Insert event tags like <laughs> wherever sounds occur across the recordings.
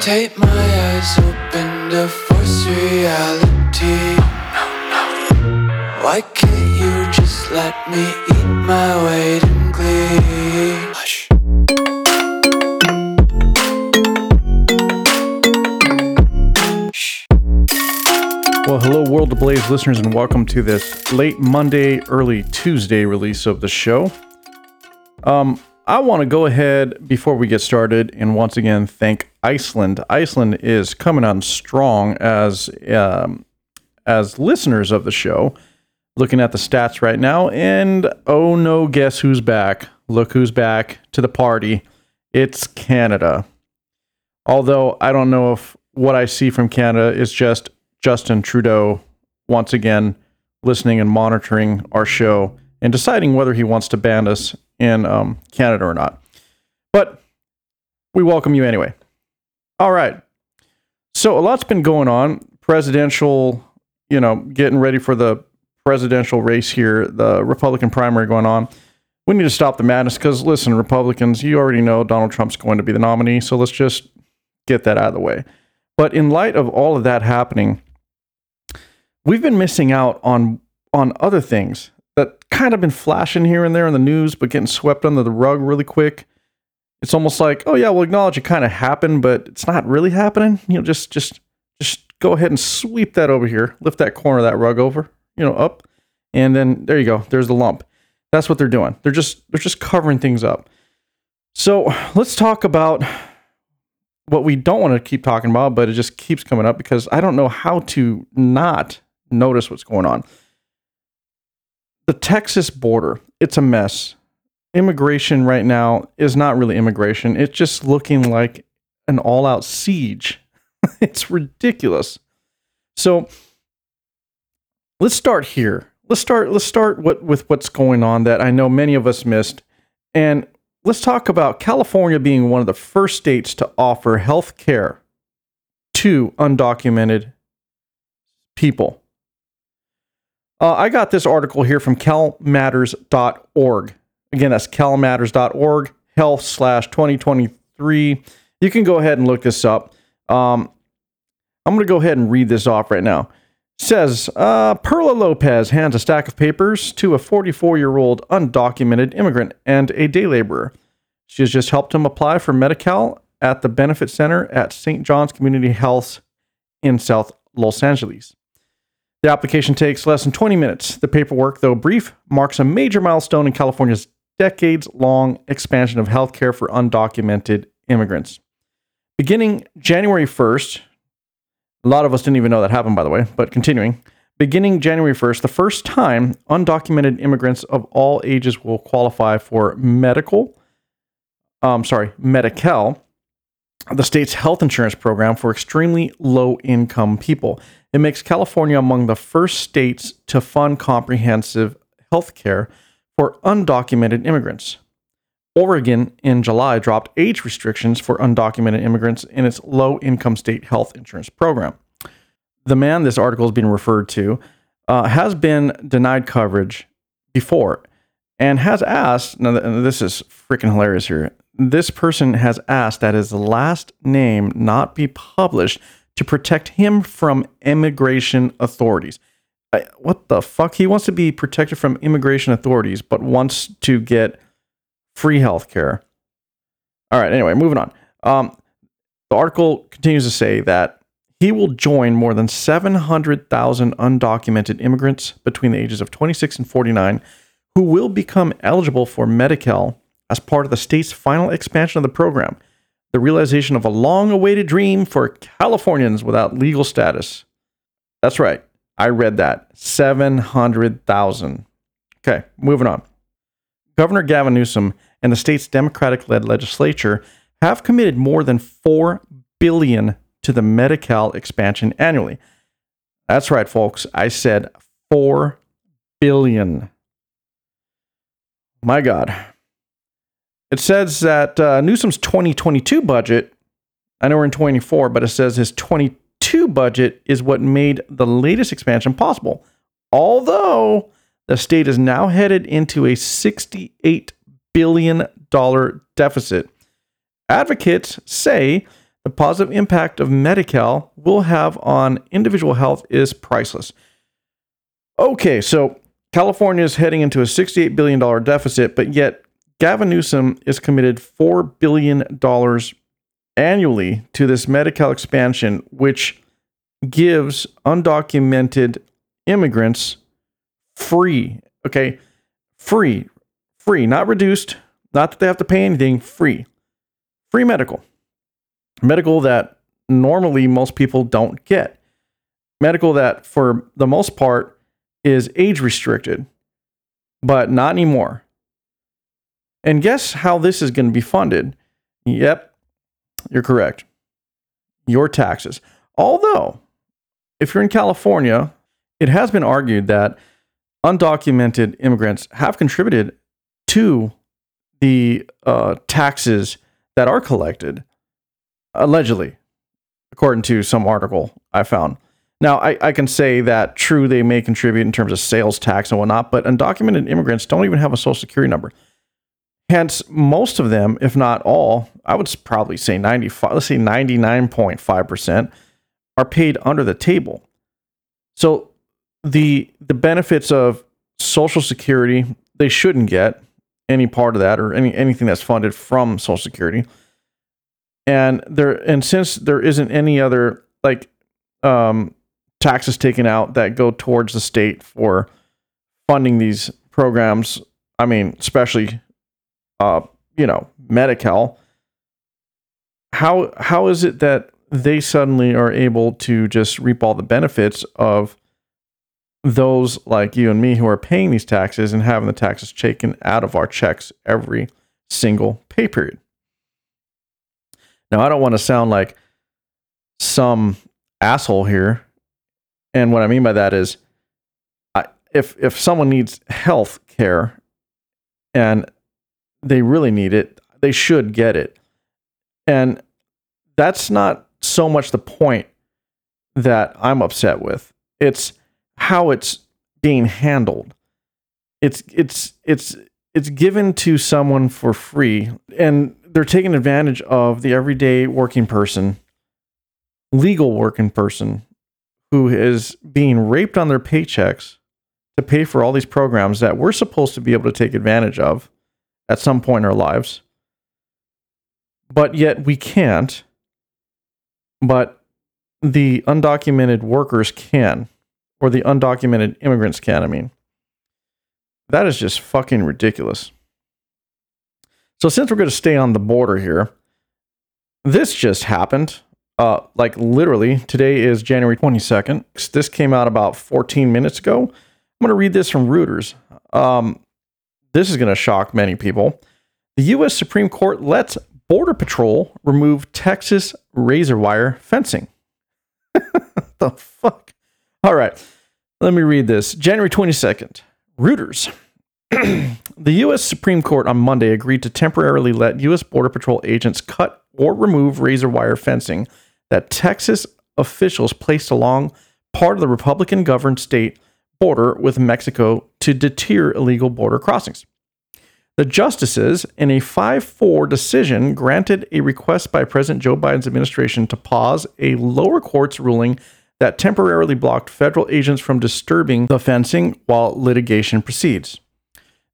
Tape my eyes open to force reality. Why can't you just let me eat my weight in glee? Hush. Well, hello, World Ablaze listeners, and welcome to this late Monday, early Tuesday release of the show. Um, I want to go ahead before we get started and once again thank Iceland. Iceland is coming on strong as um, as listeners of the show. Looking at the stats right now, and oh no, guess who's back? Look who's back to the party. It's Canada. Although I don't know if what I see from Canada is just Justin Trudeau once again listening and monitoring our show and deciding whether he wants to ban us in um, Canada or not. But we welcome you anyway. All right. So a lot's been going on. Presidential, you know, getting ready for the presidential race here, the Republican primary going on. We need to stop the madness because, listen, Republicans, you already know Donald Trump's going to be the nominee. So let's just get that out of the way. But in light of all of that happening, we've been missing out on on other things that kind of been flashing here and there in the news, but getting swept under the rug really quick. It's almost like, oh yeah, we'll acknowledge it kind of happened, but it's not really happening. You know, just just just go ahead and sweep that over here, lift that corner of that rug over, you know, up, and then there you go. There's the lump. That's what they're doing. They're just they're just covering things up. So let's talk about what we don't want to keep talking about, but it just keeps coming up because I don't know how to not notice what's going on. The Texas border, it's a mess. Immigration right now is not really immigration. It's just looking like an all out siege. <laughs> it's ridiculous. So let's start here. Let's start let's start what, with what's going on that I know many of us missed. And let's talk about California being one of the first states to offer health care to undocumented people. Uh, I got this article here from calmatters.org. Again, that's calmatters.org, health slash 2023. You can go ahead and look this up. Um, I'm going to go ahead and read this off right now. It says uh, Perla Lopez hands a stack of papers to a 44 year old undocumented immigrant and a day laborer. She has just helped him apply for Medi Cal at the Benefit Center at St. John's Community Health in South Los Angeles. The application takes less than 20 minutes. The paperwork, though brief, marks a major milestone in California's decades long expansion of healthcare for undocumented immigrants. Beginning January 1st, a lot of us didn't even know that happened, by the way, but continuing. Beginning January 1st, the first time undocumented immigrants of all ages will qualify for medical, um, sorry, Medi-Cal, the state's health insurance program for extremely low income people. It makes California among the first states to fund comprehensive health care for undocumented immigrants. Oregon in July dropped age restrictions for undocumented immigrants in its low income state health insurance program. The man this article is being referred to uh, has been denied coverage before and has asked. Now, this is freaking hilarious here. This person has asked that his last name not be published to protect him from immigration authorities. I, what the fuck? He wants to be protected from immigration authorities, but wants to get free health care. All right, anyway, moving on. Um, the article continues to say that he will join more than 700,000 undocumented immigrants between the ages of 26 and 49 who will become eligible for Medi-Cal as part of the state's final expansion of the program the realization of a long awaited dream for Californians without legal status. That's right. I read that. 700,000. Okay, moving on. Governor Gavin Newsom and the state's Democratic led legislature have committed more than 4 billion to the Medi-Cal expansion annually. That's right, folks. I said 4 billion. My God. It says that uh, Newsom's 2022 budget, I know we're in 24, but it says his 22 budget is what made the latest expansion possible. Although the state is now headed into a $68 billion deficit. Advocates say the positive impact of Medi-Cal will have on individual health is priceless. Okay, so California is heading into a $68 billion deficit, but yet Gavin Newsom is committed $4 billion annually to this Medi-Cal expansion, which gives undocumented immigrants free, okay, free, free, not reduced, not that they have to pay anything, free, free medical. Medical that normally most people don't get. Medical that, for the most part, is age restricted, but not anymore. And guess how this is going to be funded? Yep, you're correct. Your taxes. Although, if you're in California, it has been argued that undocumented immigrants have contributed to the uh, taxes that are collected, allegedly, according to some article I found. Now, I, I can say that true, they may contribute in terms of sales tax and whatnot, but undocumented immigrants don't even have a social security number. Hence, most of them, if not all, I would probably say 95, let's say 99.5%, are paid under the table. So the the benefits of social security, they shouldn't get any part of that or any anything that's funded from social security. And there and since there isn't any other like um taxes taken out that go towards the state for funding these programs. I mean, especially, uh, you know, Medi-Cal. How how is it that they suddenly are able to just reap all the benefits of those like you and me who are paying these taxes and having the taxes taken out of our checks every single pay period? Now, I don't want to sound like some asshole here and what I mean by that is, I, if if someone needs health care and they really need it, they should get it. And that's not so much the point that I'm upset with. It's how it's being handled. It's it's it's it's given to someone for free and they're taking advantage of the everyday working person, legal working person who is being raped on their paychecks to pay for all these programs that we're supposed to be able to take advantage of at some point in our lives. But yet we can't. But the undocumented workers can, or the undocumented immigrants can, I mean. That is just fucking ridiculous. So, since we're going to stay on the border here, this just happened. Uh, like literally, today is January 22nd. This came out about 14 minutes ago. I'm going to read this from Reuters. Um, this is going to shock many people. The U.S. Supreme Court lets Border Patrol remove Texas razor wire fencing. <laughs> the fuck? All right, let me read this. January 22nd, Reuters. <clears throat> the U.S. Supreme Court on Monday agreed to temporarily let U.S. Border Patrol agents cut or remove razor wire fencing that Texas officials placed along part of the Republican governed state border with Mexico to deter illegal border crossings. The justices, in a 5 4 decision, granted a request by President Joe Biden's administration to pause a lower court's ruling that temporarily blocked federal agents from disturbing the fencing while litigation proceeds.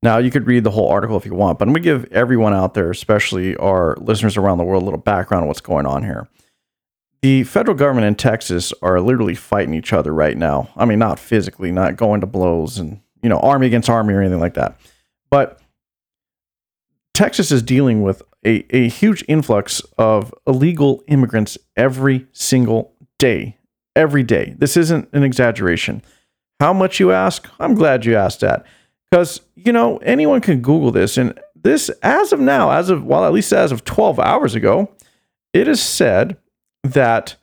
Now, you could read the whole article if you want, but I'm going to give everyone out there, especially our listeners around the world, a little background on what's going on here the federal government in Texas are literally fighting each other right now. I mean, not physically, not going to blows and, you know, army against army or anything like that. But Texas is dealing with a, a huge influx of illegal immigrants every single day. Every day. This isn't an exaggeration. How much you ask? I'm glad you asked that. Because, you know, anyone can Google this. And this, as of now, as of, well, at least as of 12 hours ago, it is said that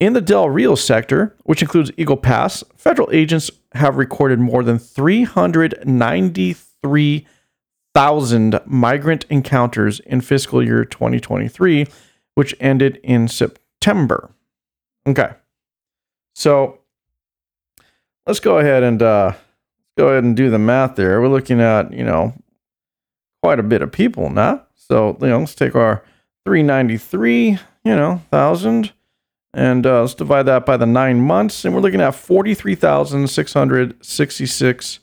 in the Del Rio sector, which includes Eagle Pass, federal agents have recorded more than 393,000 migrant encounters in fiscal year 2023, which ended in September. Okay. So let's go ahead and uh, go ahead and do the math there. We're looking at, you know, quite a bit of people now. So, you know, let's take our 393 you know, thousand. And uh, let's divide that by the nine months. And we're looking at 43,666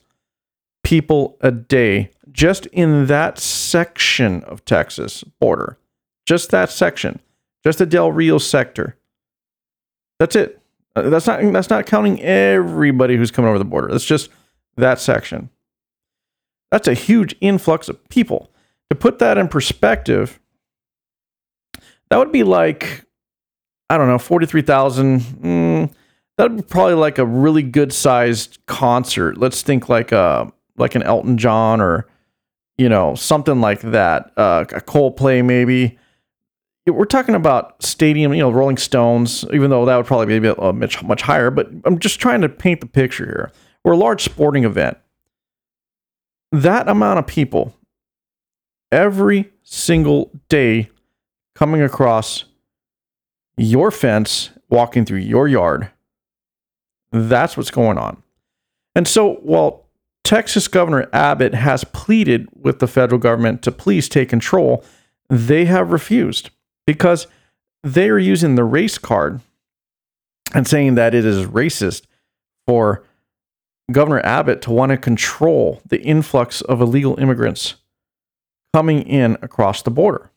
people a day just in that section of Texas border. Just that section. Just the Del Rio sector. That's it. Uh, That's not that's not counting everybody who's coming over the border. That's just that section. That's a huge influx of people. To put that in perspective, that would be like I don't know, 43,000. Mm, that would be probably like a really good sized concert. Let's think like a like an Elton John or you know, something like that. Uh, a Coldplay maybe. We're talking about stadium, you know, Rolling Stones, even though that would probably be a uh, much much higher, but I'm just trying to paint the picture here. Or a large sporting event. That amount of people every single day coming across your fence, walking through your yard. That's what's going on. And so, while Texas Governor Abbott has pleaded with the federal government to please take control, they have refused because they are using the race card and saying that it is racist for Governor Abbott to want to control the influx of illegal immigrants coming in across the border.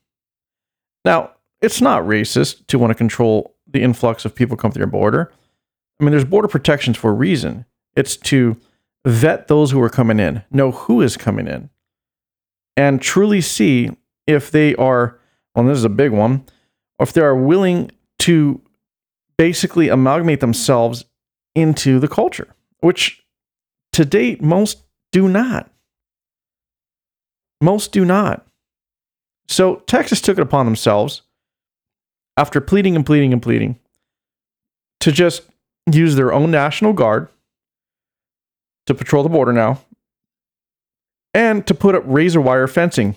Now, it's not racist to want to control the influx of people coming through your border. I mean, there's border protections for a reason. It's to vet those who are coming in, know who is coming in, and truly see if they are, well, this is a big one, if they are willing to basically amalgamate themselves into the culture, which to date, most do not. Most do not. So Texas took it upon themselves after pleading and pleading and pleading to just use their own National Guard to patrol the border now and to put up razor wire fencing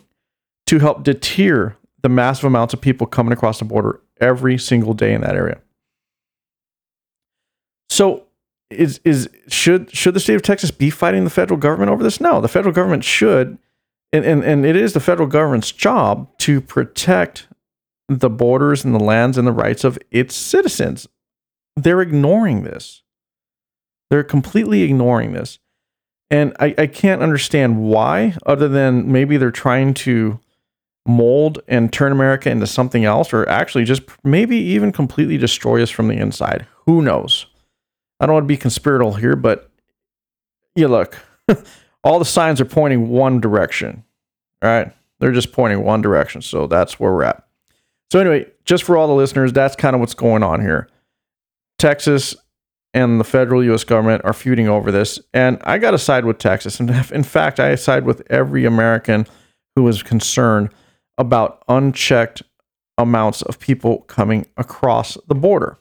to help deter the massive amounts of people coming across the border every single day in that area. So is is should should the state of Texas be fighting the federal government over this? No, the federal government should and, and, and it is the federal government's job to protect the borders and the lands and the rights of its citizens. They're ignoring this. They're completely ignoring this. And I, I can't understand why, other than maybe they're trying to mold and turn America into something else, or actually just maybe even completely destroy us from the inside. Who knows? I don't want to be conspiratorial here, but you look, <laughs> all the signs are pointing one direction, right? They're just pointing one direction. So that's where we're at. So, anyway, just for all the listeners, that's kind of what's going on here. Texas and the federal U.S. government are feuding over this. And I got to side with Texas. And <laughs> in fact, I side with every American who is concerned about unchecked amounts of people coming across the border.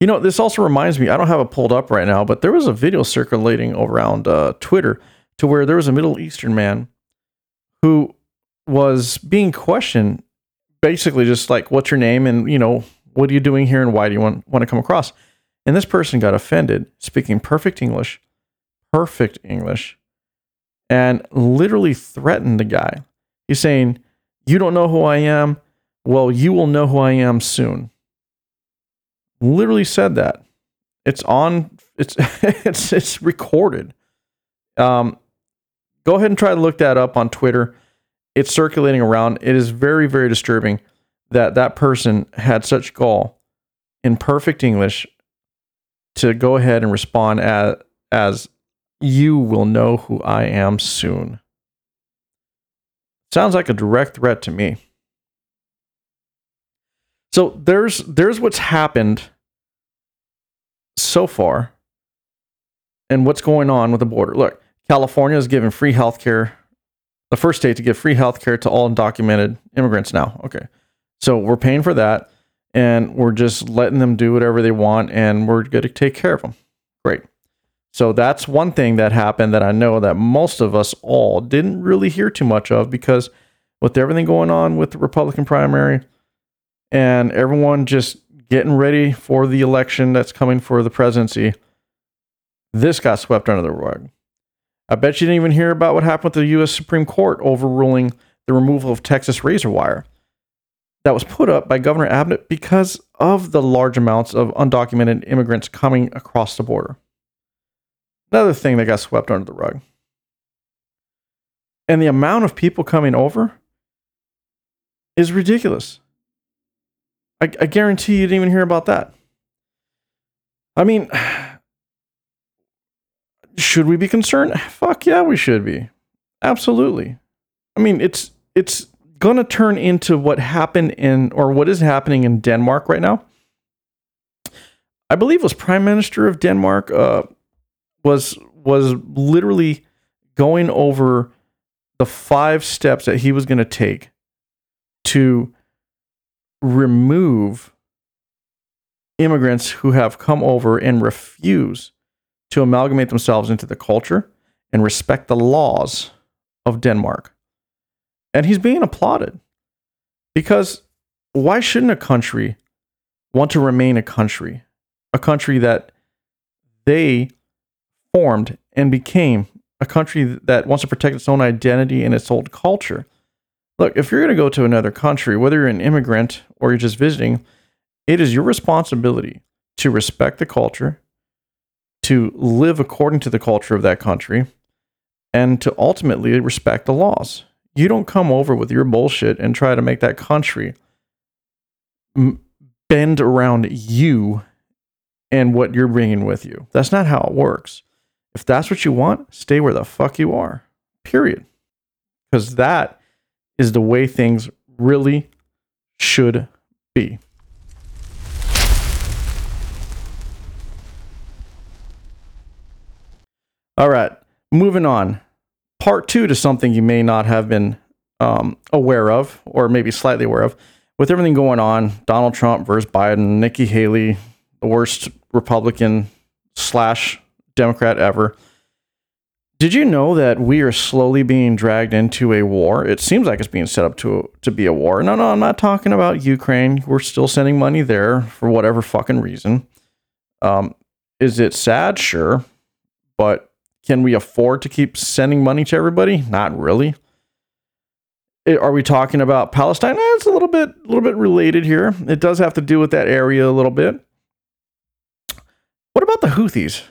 You know, this also reminds me, I don't have it pulled up right now, but there was a video circulating around uh, Twitter to where there was a Middle Eastern man who was being questioned basically just like, what's your name? And, you know, what are you doing here and why do you want, want to come across? And this person got offended, speaking perfect English, perfect English, and literally threatened the guy. He's saying, You don't know who I am? Well, you will know who I am soon. Literally said that. It's on, it's, <laughs> it's, it's recorded. Um, go ahead and try to look that up on Twitter. It's circulating around. It is very, very disturbing that that person had such gall in perfect English to go ahead and respond as, as you will know who I am soon. Sounds like a direct threat to me. So there's there's what's happened so far and what's going on with the border. Look, California is giving free health care, the first state to give free health care to all undocumented immigrants now. Okay. So we're paying for that and we're just letting them do whatever they want and we're going to take care of them. Great. So that's one thing that happened that I know that most of us all didn't really hear too much of because with everything going on with the Republican primary and everyone just getting ready for the election that's coming for the presidency, this got swept under the rug. I bet you didn't even hear about what happened with the U.S. Supreme Court overruling the removal of Texas razor wire. that was put up by Governor Abbott because of the large amounts of undocumented immigrants coming across the border. Another thing that got swept under the rug. And the amount of people coming over is ridiculous. I, I guarantee you didn't even hear about that. I mean, should we be concerned? Fuck yeah, we should be. Absolutely. I mean, it's it's going to turn into what happened in or what is happening in Denmark right now. I believe was Prime Minister of Denmark uh, was was literally going over the five steps that he was going to take to remove immigrants who have come over and refuse to amalgamate themselves into the culture and respect the laws of Denmark. And he's being applauded because why shouldn't a country want to remain a country? A country that they formed and became a country that wants to protect its own identity and its old culture. Look, if you're going to go to another country, whether you're an immigrant or you're just visiting, it is your responsibility to respect the culture, to live according to the culture of that country, and to ultimately respect the laws. You don't come over with your bullshit and try to make that country bend around you and what you're bringing with you. That's not how it works. If that's what you want, stay where the fuck you are. Period. Because that is the way things really should be. All right, moving on. Part two to something you may not have been um, aware of, or maybe slightly aware of. With everything going on, Donald Trump versus Biden, Nikki Haley, the worst Republican slash Democrat ever. Did you know that we are slowly being dragged into a war? It seems like it's being set up to to be a war. No, no, I'm not talking about Ukraine. We're still sending money there for whatever fucking reason. Um, is it sad? Sure, but can we afford to keep sending money to everybody? Not really. Are we talking about Palestine? Eh, it's a little bit, a little bit related here. It does have to do with that area a little bit. What about the Houthis?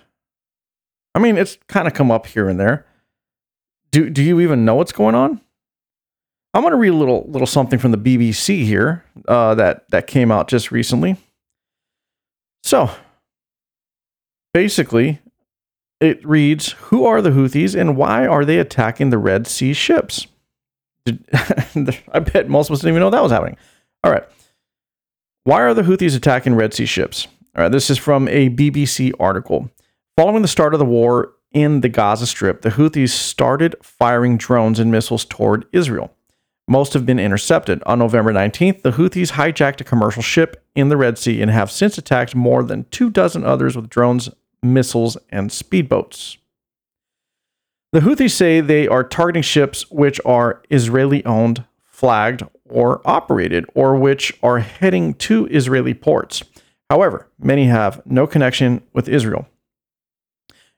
I mean, it's kind of come up here and there. Do do you even know what's going on? I'm going to read a little little something from the BBC here uh, that that came out just recently. So, basically, it reads, "Who are the Houthis and why are they attacking the Red Sea ships?" <laughs> I bet most of us didn't even know that was happening. All right. Why are the Houthis attacking Red Sea ships? All right, this is from a BBC article. Following the start of the war in the Gaza Strip, the Houthis started firing drones and missiles toward Israel. Most have been intercepted. On November 19th, the Houthis hijacked a commercial ship in the Red Sea and have since attacked more than two dozen others with drones, missiles, and speedboats. The Houthis say they are targeting ships which are Israeli owned, flagged, or operated, or which are heading to Israeli ports. However, many have no connection with Israel.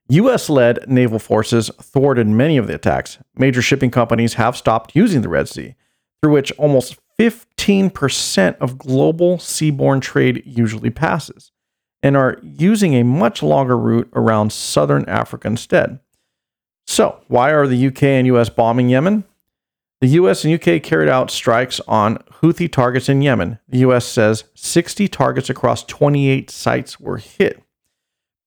US led naval forces thwarted many of the attacks. Major shipping companies have stopped using the Red Sea, through which almost 15% of global seaborne trade usually passes, and are using a much longer route around southern Africa instead. So, why are the UK and US bombing Yemen? The US and UK carried out strikes on Houthi targets in Yemen. The US says 60 targets across 28 sites were hit.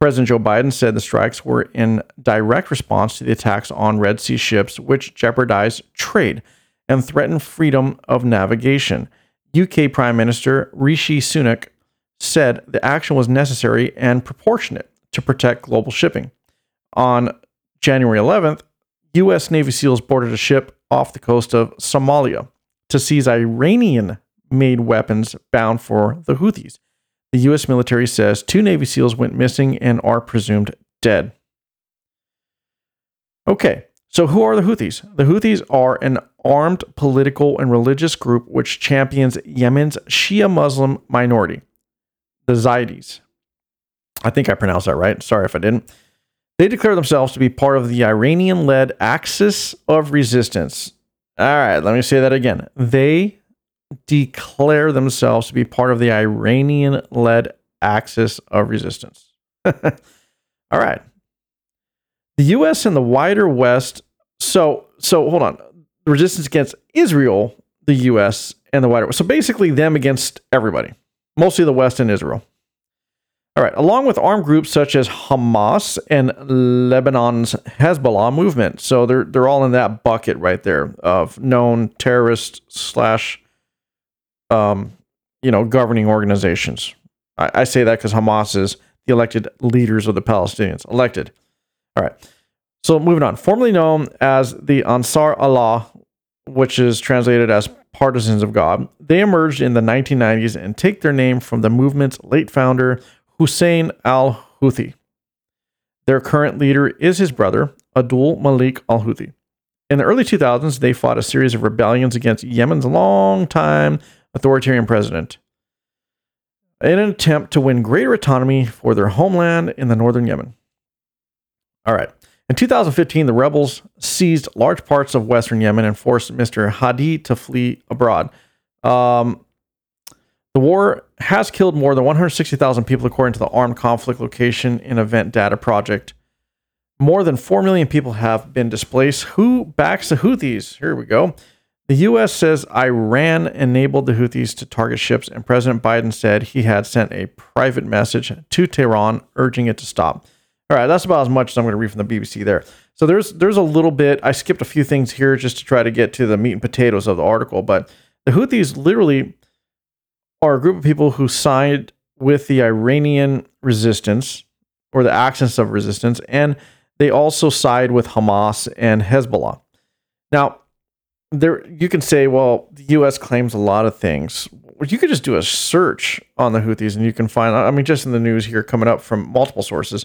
President Joe Biden said the strikes were in direct response to the attacks on Red Sea ships, which jeopardized trade and threatened freedom of navigation. UK Prime Minister Rishi Sunak said the action was necessary and proportionate to protect global shipping. On January 11th, U.S. Navy SEALs boarded a ship off the coast of Somalia to seize Iranian made weapons bound for the Houthis. The U.S. military says two Navy SEALs went missing and are presumed dead. Okay, so who are the Houthis? The Houthis are an armed political and religious group which champions Yemen's Shia Muslim minority, the Zaydis. I think I pronounced that right. Sorry if I didn't. They declare themselves to be part of the Iranian led Axis of Resistance. All right, let me say that again. They declare themselves to be part of the Iranian led axis of resistance. <laughs> All right. The US and the wider West. So, so hold on. Resistance against Israel, the US, and the wider West. So basically, them against everybody, mostly the West and Israel. All right, along with armed groups such as Hamas and Lebanon's Hezbollah movement. So they're they're all in that bucket right there of known terrorist slash um, you know, governing organizations. I, I say that because Hamas is the elected leaders of the Palestinians. Elected. All right. So moving on. Formerly known as the Ansar Allah, which is translated as partisans of God, they emerged in the 1990s and take their name from the movement's late founder, Hussein al Houthi. Their current leader is his brother, Abdul Malik al Houthi. In the early 2000s, they fought a series of rebellions against Yemen's long-time authoritarian president in an attempt to win greater autonomy for their homeland in the northern Yemen. All right. In 2015, the rebels seized large parts of western Yemen and forced Mr. Hadi to flee abroad. Um, the war has killed more than 160,000 people, according to the Armed Conflict Location and Event Data Project. More than 4 million people have been displaced. Who backs the Houthis? Here we go. The U.S. says Iran enabled the Houthis to target ships, and President Biden said he had sent a private message to Tehran urging it to stop. All right, that's about as much as I'm going to read from the BBC there. So there's there's a little bit. I skipped a few things here just to try to get to the meat and potatoes of the article, but the Houthis literally are a group of people who sided with the Iranian resistance or the axis of resistance, and they also side with Hamas and Hezbollah. Now, there you can say, well, the U.S. claims a lot of things. You could just do a search on the Houthis, and you can find. I mean, just in the news here, coming up from multiple sources.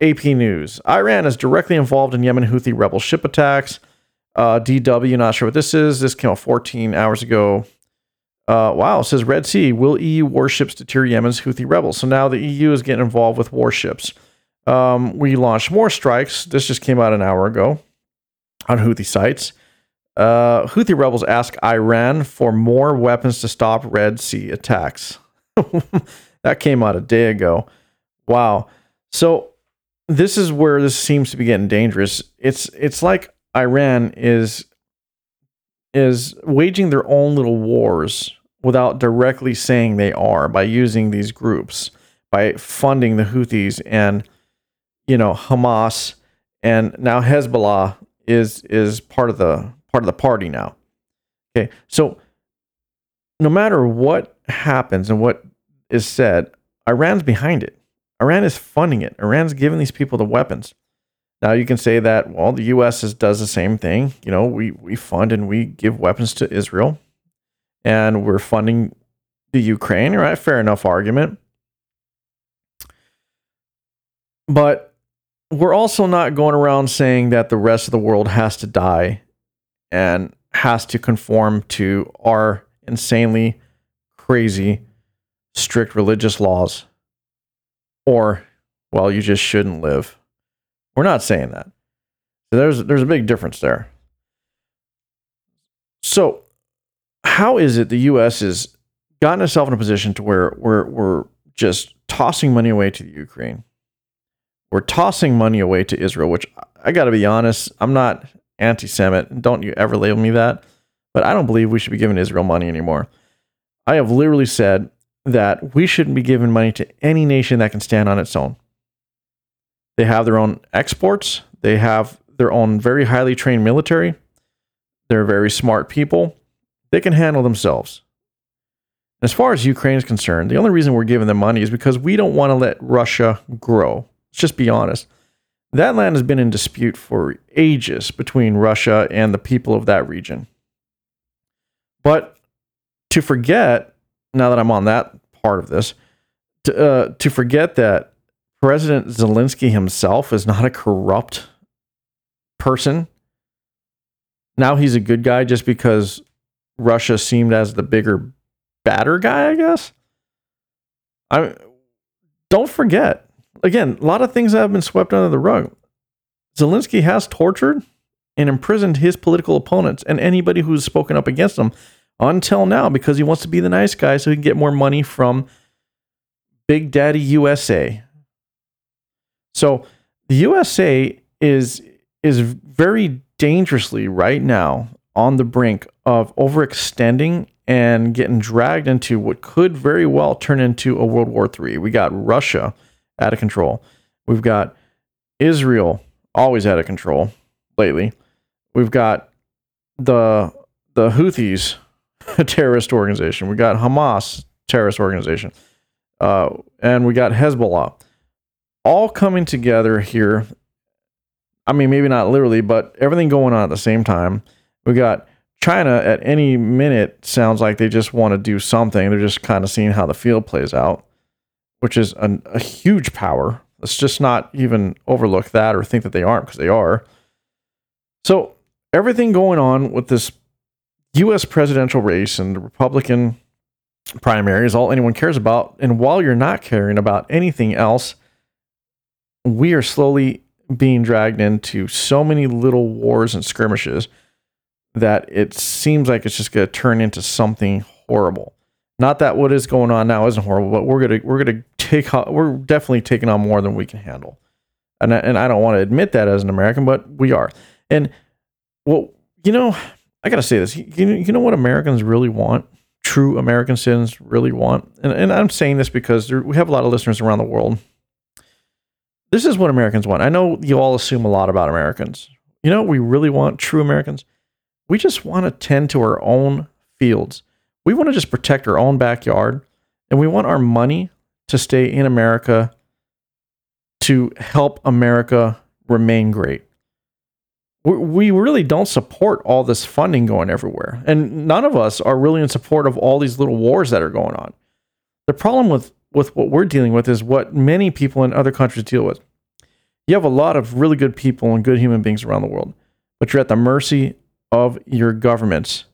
AP News: Iran is directly involved in Yemen Houthi rebel ship attacks. Uh, DW, not sure what this is. This came out 14 hours ago. Uh, wow, says Red Sea. Will EU warships deter Yemen's Houthi rebels? So now the EU is getting involved with warships. Um, we launched more strikes. This just came out an hour ago on Houthi sites. Uh, Houthi rebels ask Iran for more weapons to stop Red Sea attacks. <laughs> that came out a day ago. Wow. So this is where this seems to be getting dangerous. It's it's like Iran is is waging their own little wars without directly saying they are by using these groups, by funding the Houthis and you know Hamas and now Hezbollah is is part of the part of the party now. Okay, so no matter what happens and what is said, Iran's behind it. Iran is funding it. Iran's giving these people the weapons. Now you can say that well, the U.S. Is, does the same thing. You know, we we fund and we give weapons to Israel, and we're funding the Ukraine. Right? Fair enough argument. But we're also not going around saying that the rest of the world has to die and has to conform to our insanely crazy strict religious laws or well you just shouldn't live we're not saying that there's there's a big difference there so how is it the US has gotten itself in a position to where we're we're just tossing money away to the Ukraine we're tossing money away to Israel which I got to be honest I'm not anti Semite. Don't you ever label me that. But I don't believe we should be giving Israel money anymore. I have literally said that we shouldn't be giving money to any nation that can stand on its own. They have their own exports, they have their own very highly trained military, they're very smart people, they can handle themselves. As far as Ukraine is concerned, the only reason we're giving them money is because we don't want to let Russia grow. Let's just be honest. That land has been in dispute for ages between Russia and the people of that region. But to forget, now that I'm on that part of this, to, uh, to forget that President Zelensky himself is not a corrupt person. Now he's a good guy just because Russia seemed as the bigger, badder guy, I guess. I don't forget again, a lot of things have been swept under the rug. Zelensky has tortured and imprisoned his political opponents and anybody who's spoken up against him until now because he wants to be the nice guy so he can get more money from Big Daddy USA. So the USA is is very dangerously right now on the brink of overextending and getting dragged into what could very well turn into a World War III. We got Russia out of control. We've got Israel always out of control lately. We've got the the Houthis, <laughs> a terrorist organization. We got Hamas, terrorist organization, uh, and we got Hezbollah, all coming together here. I mean, maybe not literally, but everything going on at the same time. We got China at any minute sounds like they just want to do something. They're just kind of seeing how the field plays out, which is an, a huge power. Let's just not even overlook that or think that they aren't because they are. So, everything going on with this US presidential race and the Republican primary is all anyone cares about. And while you're not caring about anything else, we are slowly being dragged into so many little wars and skirmishes that it seems like it's just going to turn into something horrible. Not that what is going on now isn't horrible, but we're gonna we're gonna take we're definitely taking on more than we can handle, and I, and I don't want to admit that as an American, but we are. And well, you know, I gotta say this. You, know what Americans really want? True American citizens really want, and and I'm saying this because there, we have a lot of listeners around the world. This is what Americans want. I know you all assume a lot about Americans. You know we really want? True Americans we just want to tend to our own fields. We want to just protect our own backyard and we want our money to stay in America to help America remain great. We really don't support all this funding going everywhere. And none of us are really in support of all these little wars that are going on. The problem with, with what we're dealing with is what many people in other countries deal with. You have a lot of really good people and good human beings around the world, but you're at the mercy of your governments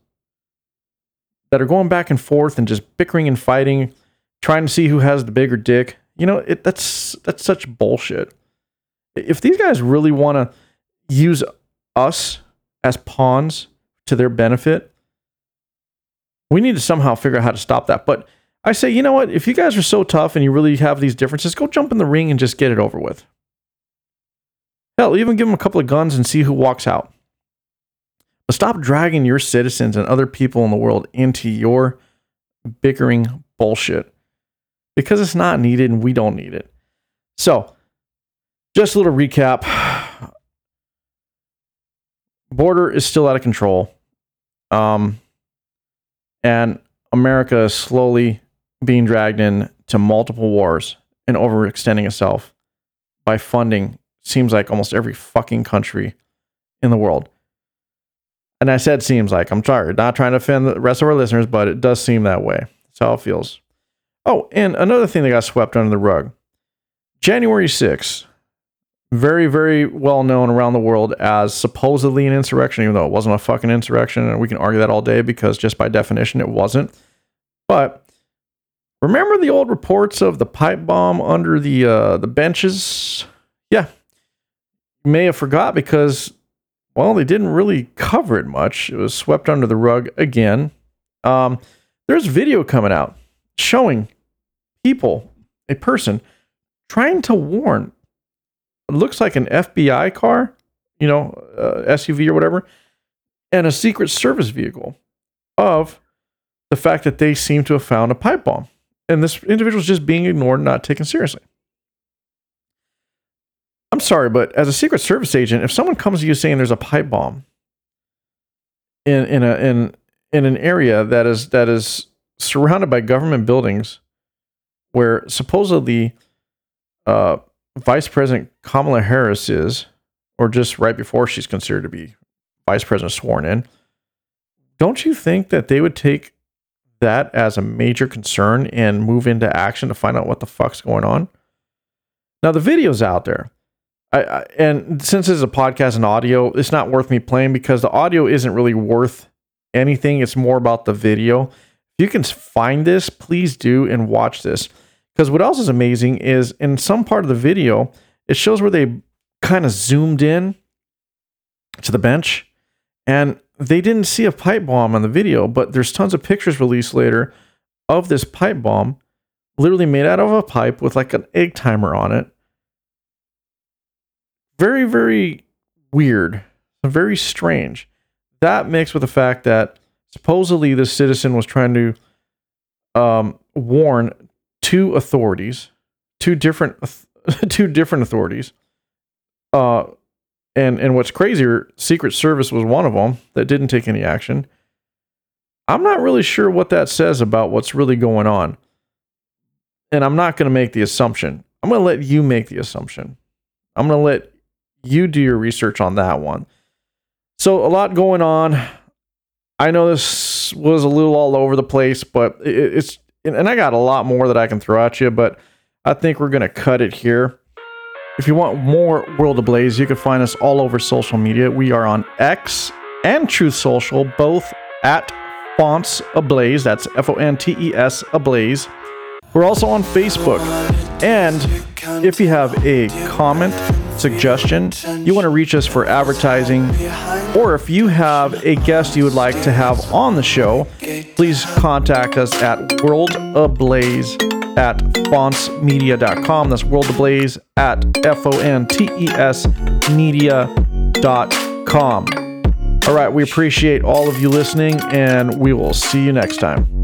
that are going back and forth and just bickering and fighting, trying to see who has the bigger dick. You know, it, that's that's such bullshit. If these guys really want to use us as pawns to their benefit, we need to somehow figure out how to stop that. But I say, you know what? If you guys are so tough and you really have these differences, go jump in the ring and just get it over with. Hell, even give them a couple of guns and see who walks out. But stop dragging your citizens and other people in the world into your bickering bullshit because it's not needed and we don't need it. So, just a little recap border is still out of control. Um, and America is slowly being dragged into multiple wars and overextending itself by funding seems like almost every fucking country in the world. And I said seems like. I'm sorry, not trying to offend the rest of our listeners, but it does seem that way. That's how it feels. Oh, and another thing that got swept under the rug. January 6th, very, very well known around the world as supposedly an insurrection, even though it wasn't a fucking insurrection. And we can argue that all day because just by definition, it wasn't. But remember the old reports of the pipe bomb under the uh, the benches? Yeah. You may have forgot because well, they didn't really cover it much. It was swept under the rug again. Um, there's video coming out showing people, a person, trying to warn. Looks like an FBI car, you know, uh, SUV or whatever, and a Secret Service vehicle of the fact that they seem to have found a pipe bomb. And this individual is just being ignored not taken seriously. I'm sorry, but as a Secret Service agent, if someone comes to you saying there's a pipe bomb in in a in in an area that is that is surrounded by government buildings, where supposedly uh, Vice President Kamala Harris is, or just right before she's considered to be Vice President sworn in, don't you think that they would take that as a major concern and move into action to find out what the fuck's going on? Now the video's out there. I, I, and since it's a podcast and audio, it's not worth me playing because the audio isn't really worth anything. It's more about the video. If you can find this, please do and watch this. Because what else is amazing is in some part of the video, it shows where they kind of zoomed in to the bench and they didn't see a pipe bomb on the video, but there's tons of pictures released later of this pipe bomb, literally made out of a pipe with like an egg timer on it. Very, very weird, very strange. That mixed with the fact that supposedly this citizen was trying to um, warn two authorities, two different, <laughs> two different authorities. Uh, and and what's crazier, Secret Service was one of them that didn't take any action. I'm not really sure what that says about what's really going on. And I'm not going to make the assumption. I'm going to let you make the assumption. I'm going to let you do your research on that one. So, a lot going on. I know this was a little all over the place, but it's, and I got a lot more that I can throw at you, but I think we're going to cut it here. If you want more World Ablaze, you can find us all over social media. We are on X and Truth Social, both at Fontes Ablaze. That's F O N T E S Ablaze. We're also on Facebook. And if you have a comment, suggestion, you want to reach us for advertising, or if you have a guest you would like to have on the show, please contact us at worldablaze at fontesmedia.com. That's worldablaze at F O N T E S media.com. All right, we appreciate all of you listening, and we will see you next time.